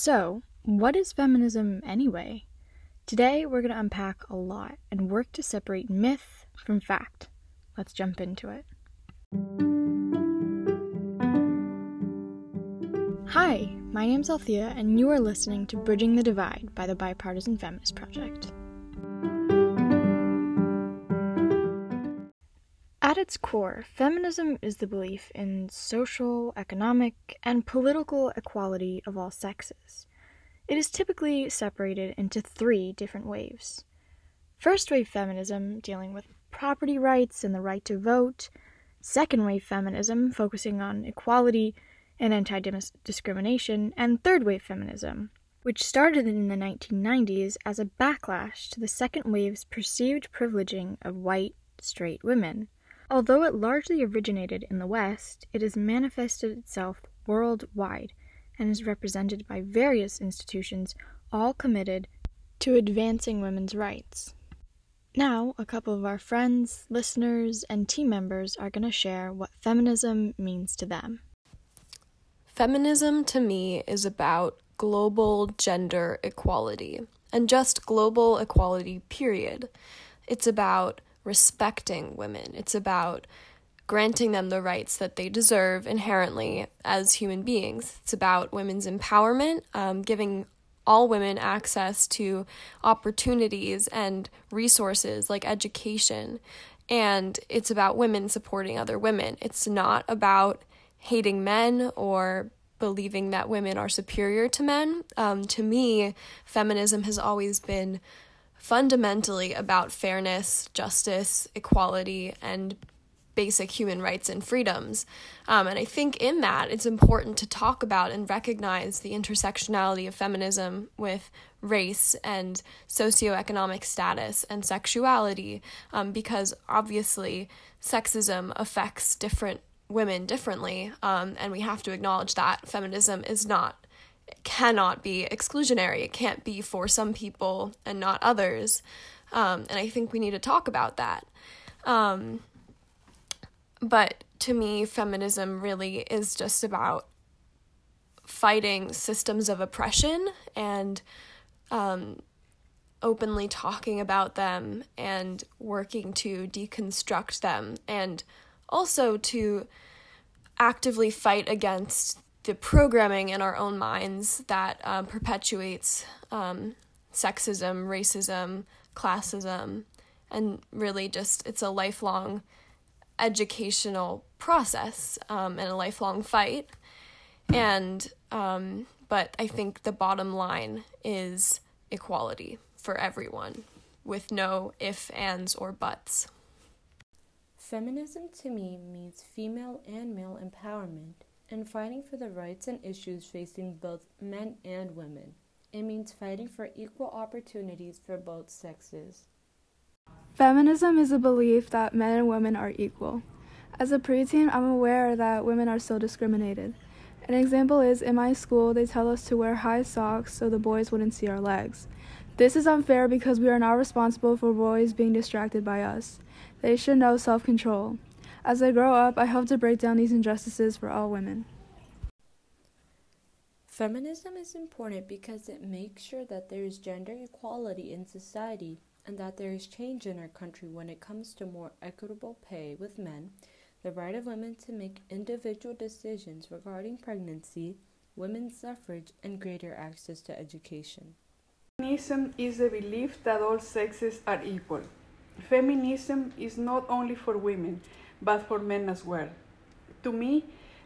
So, what is feminism anyway? Today, we're going to unpack a lot and work to separate myth from fact. Let's jump into it. Hi, my name's Althea, and you are listening to Bridging the Divide by the Bipartisan Feminist Project. Its core, feminism is the belief in social, economic, and political equality of all sexes. It is typically separated into three different waves. First wave feminism, dealing with property rights and the right to vote. Second wave feminism, focusing on equality and anti discrimination, and third wave feminism, which started in the 1990s as a backlash to the second wave's perceived privileging of white, straight women. Although it largely originated in the West, it has manifested itself worldwide and is represented by various institutions, all committed to advancing women's rights. Now, a couple of our friends, listeners, and team members are going to share what feminism means to them. Feminism to me is about global gender equality and just global equality, period. It's about respecting women, it's about granting them the rights that they deserve inherently as human beings. It's about women's empowerment, um, giving all women access to opportunities and resources like education. And it's about women supporting other women. It's not about hating men or believing that women are superior to men. Um, to me, feminism has always been fundamentally about fairness, justice, equality, and basic human rights and freedoms. Um, and I think in that, it's important to talk about and recognize the intersectionality of feminism with race and socioeconomic status and sexuality, um, because obviously sexism affects different women differently, um, and we have to acknowledge that feminism is not cannot be exclusionary. It can't be for some people and not others. Um, and I think we need to talk about that. Um, but to me, feminism really is just about fighting systems of oppression and um, openly talking about them and working to deconstruct them and also to actively fight against the programming in our own minds that um, perpetuates um, sexism, racism, classism, and really just it's a lifelong educational process um, and a lifelong fight. And, um, but I think the bottom line is equality for everyone with no ifs, ands, or buts. Feminism to me means female and male empowerment and fighting for the rights and issues facing both men and women. It means fighting for equal opportunities for both sexes. Feminism is a belief that men and women are equal. As a preteen, I'm aware that women are still discriminated. An example is in my school, they tell us to wear high socks so the boys wouldn't see our legs. This is unfair because we are not responsible for boys being distracted by us. They should know self control. As I grow up, I hope to break down these injustices for all women. Feminism is important because it makes sure that there is gender equality in society and that there is change in our country when it comes to more equitable pay with men, the right of women to make individual decisions regarding pregnancy, women's suffrage, and greater access to education. Feminism is the belief that all sexes are equal. Feminism is not only for women, but for men as well. To me,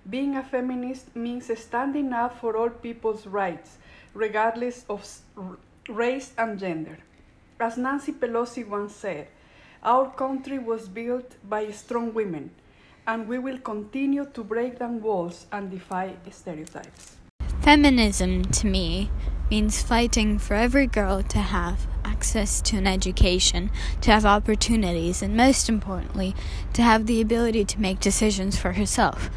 being a feminist means standing up for all people's rights, regardless of race and gender. As Nancy Pelosi once said, our country was built by strong women, and we will continue to break down walls and defy stereotypes. Feminism, to me, means fighting for every girl to have access to an education, to have opportunities, and most importantly, to have the ability to make decisions for herself.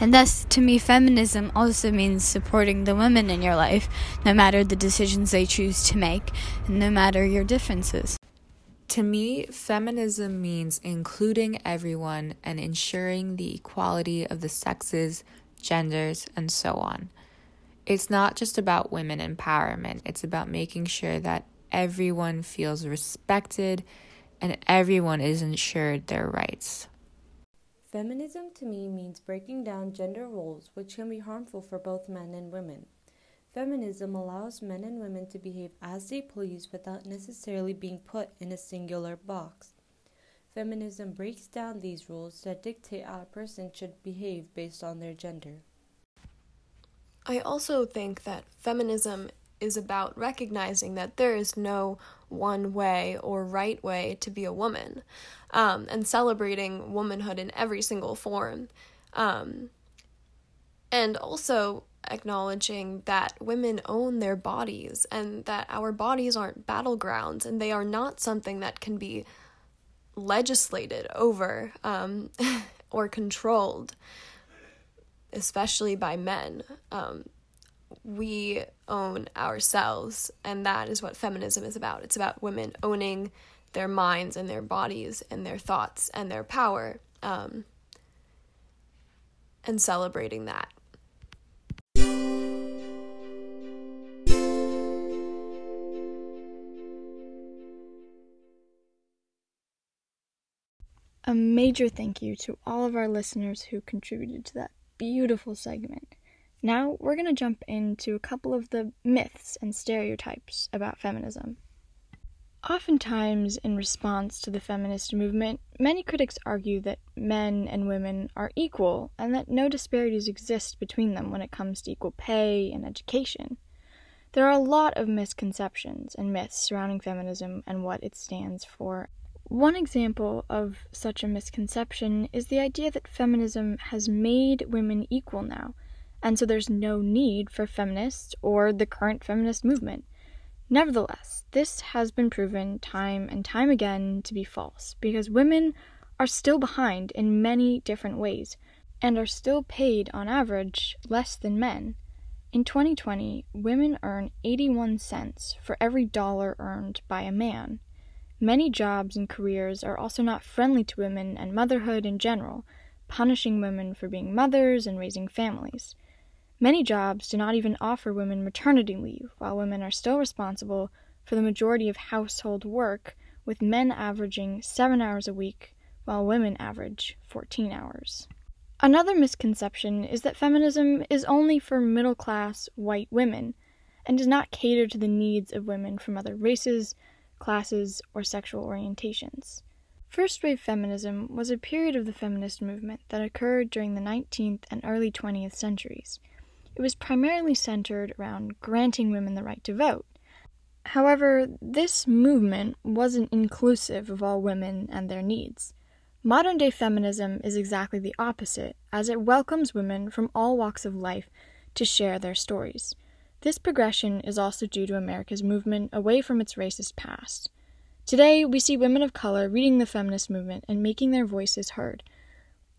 And thus, to me, feminism also means supporting the women in your life, no matter the decisions they choose to make, and no matter your differences. To me, feminism means including everyone and ensuring the equality of the sexes, genders, and so on. It's not just about women empowerment, it's about making sure that everyone feels respected and everyone is ensured their rights. Feminism to me means breaking down gender roles, which can be harmful for both men and women. Feminism allows men and women to behave as they please without necessarily being put in a singular box. Feminism breaks down these rules that dictate how a person should behave based on their gender. I also think that feminism is about recognizing that there is no one way or right way to be a woman um, and celebrating womanhood in every single form. Um, and also acknowledging that women own their bodies and that our bodies aren't battlegrounds and they are not something that can be legislated over um, or controlled, especially by men. Um, we own ourselves, and that is what feminism is about. It's about women owning their minds and their bodies and their thoughts and their power um, and celebrating that. A major thank you to all of our listeners who contributed to that beautiful segment. Now we're going to jump into a couple of the myths and stereotypes about feminism. Oftentimes, in response to the feminist movement, many critics argue that men and women are equal and that no disparities exist between them when it comes to equal pay and education. There are a lot of misconceptions and myths surrounding feminism and what it stands for. One example of such a misconception is the idea that feminism has made women equal now and so there's no need for feminists or the current feminist movement. Nevertheless, this has been proven time and time again to be false because women are still behind in many different ways and are still paid on average less than men. In 2020, women earn 81 cents for every dollar earned by a man. Many jobs and careers are also not friendly to women and motherhood in general, punishing women for being mothers and raising families. Many jobs do not even offer women maternity leave, while women are still responsible for the majority of household work, with men averaging 7 hours a week, while women average 14 hours. Another misconception is that feminism is only for middle class white women and does not cater to the needs of women from other races, classes, or sexual orientations. First wave feminism was a period of the feminist movement that occurred during the 19th and early 20th centuries. It was primarily centered around granting women the right to vote. However, this movement wasn't inclusive of all women and their needs. Modern day feminism is exactly the opposite, as it welcomes women from all walks of life to share their stories. This progression is also due to America's movement away from its racist past. Today, we see women of color reading the feminist movement and making their voices heard.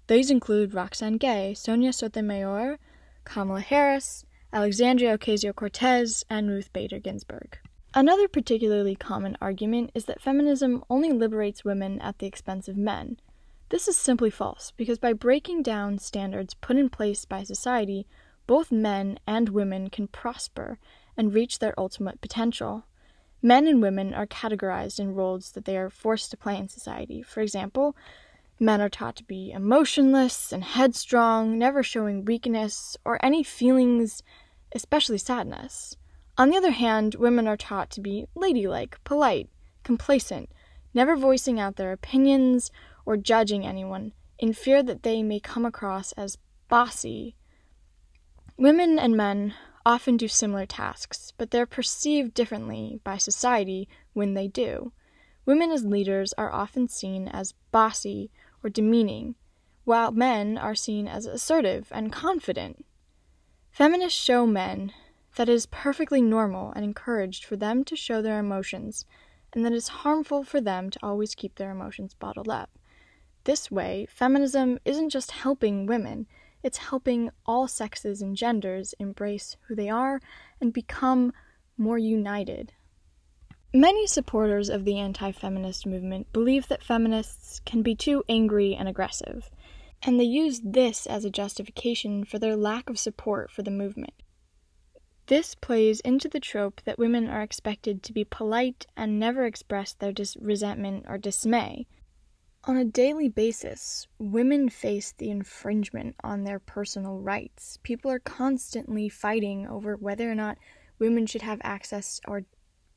These include Roxane Gay, Sonia Sotomayor, Kamala Harris, Alexandria Ocasio Cortez, and Ruth Bader Ginsburg. Another particularly common argument is that feminism only liberates women at the expense of men. This is simply false, because by breaking down standards put in place by society, both men and women can prosper and reach their ultimate potential. Men and women are categorized in roles that they are forced to play in society. For example, Men are taught to be emotionless and headstrong, never showing weakness or any feelings, especially sadness. On the other hand, women are taught to be ladylike, polite, complacent, never voicing out their opinions or judging anyone, in fear that they may come across as bossy. Women and men often do similar tasks, but they're perceived differently by society when they do. Women as leaders are often seen as bossy or demeaning, while men are seen as assertive and confident. Feminists show men that it is perfectly normal and encouraged for them to show their emotions, and that it is harmful for them to always keep their emotions bottled up. This way, feminism isn't just helping women, it's helping all sexes and genders embrace who they are and become more united. Many supporters of the anti feminist movement believe that feminists can be too angry and aggressive, and they use this as a justification for their lack of support for the movement. This plays into the trope that women are expected to be polite and never express their dis- resentment or dismay. On a daily basis, women face the infringement on their personal rights. People are constantly fighting over whether or not women should have access or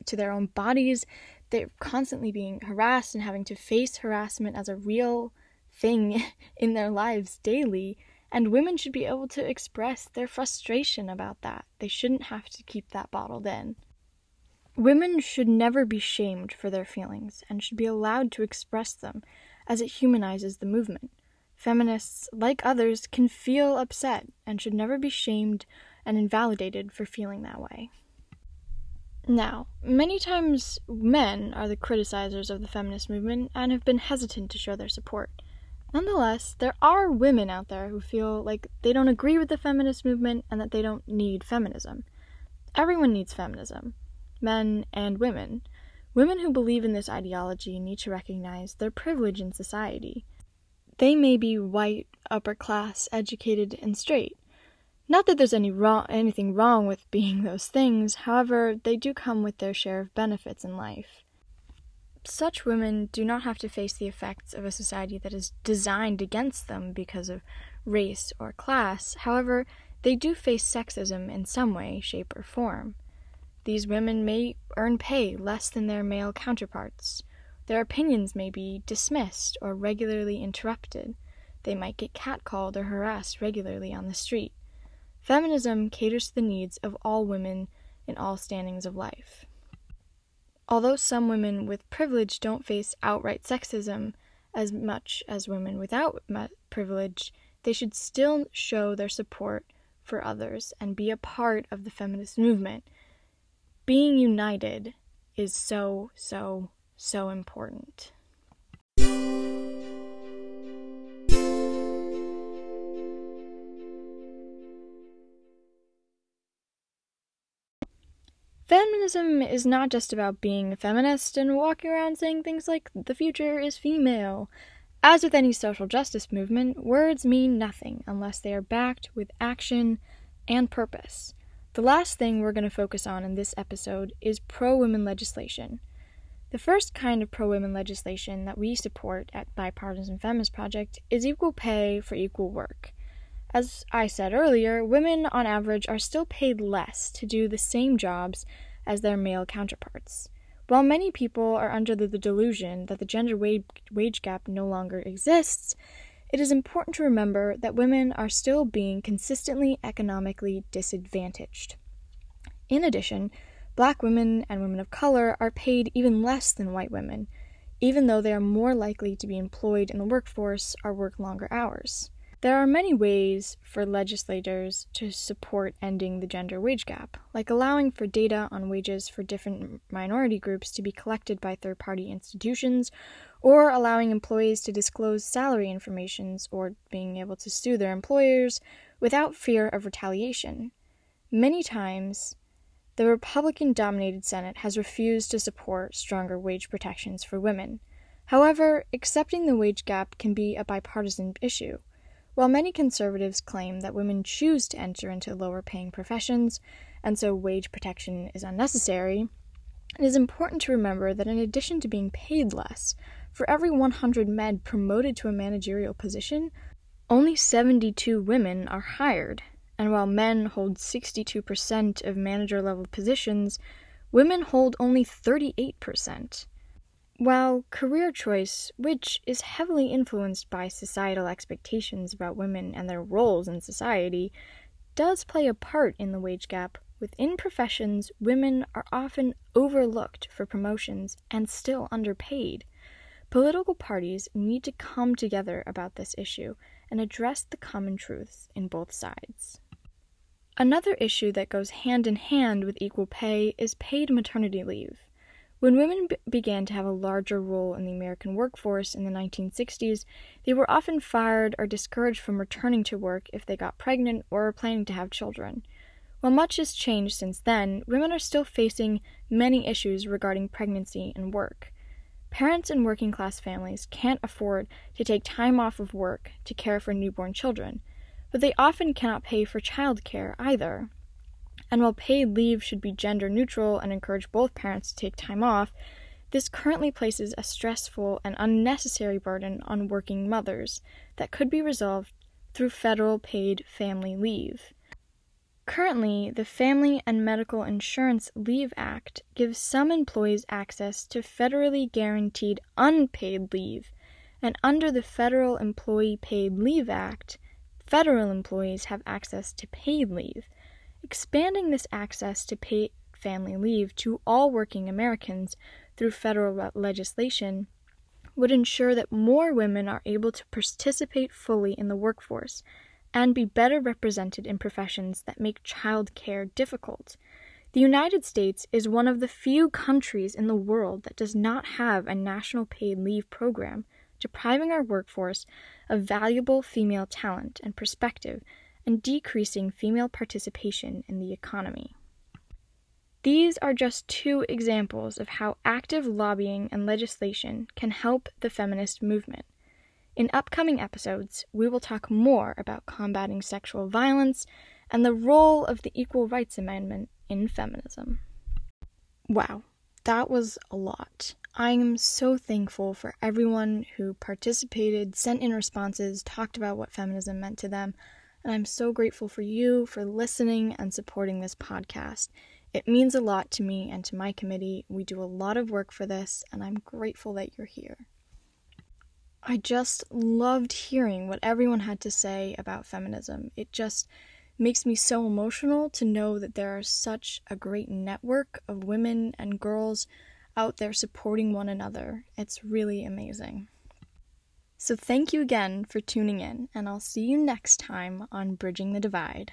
to their own bodies. They're constantly being harassed and having to face harassment as a real thing in their lives daily. And women should be able to express their frustration about that. They shouldn't have to keep that bottled in. Women should never be shamed for their feelings and should be allowed to express them as it humanizes the movement. Feminists, like others, can feel upset and should never be shamed and invalidated for feeling that way. Now, many times men are the criticizers of the feminist movement and have been hesitant to show their support. Nonetheless, there are women out there who feel like they don't agree with the feminist movement and that they don't need feminism. Everyone needs feminism, men and women. Women who believe in this ideology need to recognize their privilege in society. They may be white, upper class, educated, and straight. Not that there's any wrong, anything wrong with being those things, however, they do come with their share of benefits in life. Such women do not have to face the effects of a society that is designed against them because of race or class. However, they do face sexism in some way, shape, or form. These women may earn pay less than their male counterparts. Their opinions may be dismissed or regularly interrupted. They might get catcalled or harassed regularly on the street. Feminism caters to the needs of all women in all standings of life. Although some women with privilege don't face outright sexism as much as women without privilege, they should still show their support for others and be a part of the feminist movement being united is so, so, so important. Feminism is not just about being a feminist and walking around saying things like, the future is female. As with any social justice movement, words mean nothing unless they are backed with action and purpose. The last thing we're going to focus on in this episode is pro women legislation. The first kind of pro women legislation that we support at Bipartisan Feminist Project is equal pay for equal work. As I said earlier, women on average are still paid less to do the same jobs as their male counterparts. While many people are under the, delusion that the gender wage gap no longer exists, it is important to remember that women are still being consistently economically disadvantaged. In addition, black women and women of color are paid even less than white women, even though they are more likely to be employed in the workforce or work longer hours. There are many ways for legislators to support ending the gender wage gap, like allowing for data on wages for different minority groups to be collected by third party institutions, or allowing employees to disclose salary information or being able to sue their employers without fear of retaliation. Many times, the Republican dominated Senate has refused to support stronger wage protections for women. However, accepting the wage gap can be a bipartisan issue. While many conservatives claim that women choose to enter into lower paying professions, and so wage protection is unnecessary, it is important to remember that in addition to being paid less, for every 100 men promoted to a managerial position, only 72 women are hired. And while men hold 62% of manager level positions, women hold only 38%. While career choice, which is heavily influenced by societal expectations about women and their roles in society, does play a part in the wage gap, within professions, women are often overlooked for promotions and still underpaid. Political parties need to come together about this issue and address the common truths in both sides. Another issue that goes hand in hand with equal pay is paid maternity leave. When women b- began to have a larger role in the American workforce in the 1960s, they were often fired or discouraged from returning to work if they got pregnant or were planning to have children. While much has changed since then, women are still facing many issues regarding pregnancy and work. Parents in working class families can't afford to take time off of work to care for newborn children, but they often cannot pay for child care either. And while paid leave should be gender neutral and encourage both parents to take time off, this currently places a stressful and unnecessary burden on working mothers that could be resolved through federal paid family leave. Currently, the Family and Medical Insurance Leave Act gives some employees access to federally guaranteed unpaid leave, and under the Federal Employee Paid Leave Act, federal employees have access to paid leave. Expanding this access to paid family leave to all working Americans through federal legislation would ensure that more women are able to participate fully in the workforce and be better represented in professions that make child care difficult. The United States is one of the few countries in the world that does not have a national paid leave program, depriving our workforce of valuable female talent and perspective and decreasing female participation in the economy. These are just two examples of how active lobbying and legislation can help the feminist movement. In upcoming episodes, we will talk more about combating sexual violence and the role of the Equal Rights Amendment in feminism. Wow, that was a lot. I am so thankful for everyone who participated, sent in responses, talked about what feminism meant to them, and I'm so grateful for you for listening and supporting this podcast. It means a lot to me and to my committee. We do a lot of work for this, and I'm grateful that you're here. I just loved hearing what everyone had to say about feminism. It just makes me so emotional to know that there are such a great network of women and girls out there supporting one another. It's really amazing. So, thank you again for tuning in, and I'll see you next time on Bridging the Divide.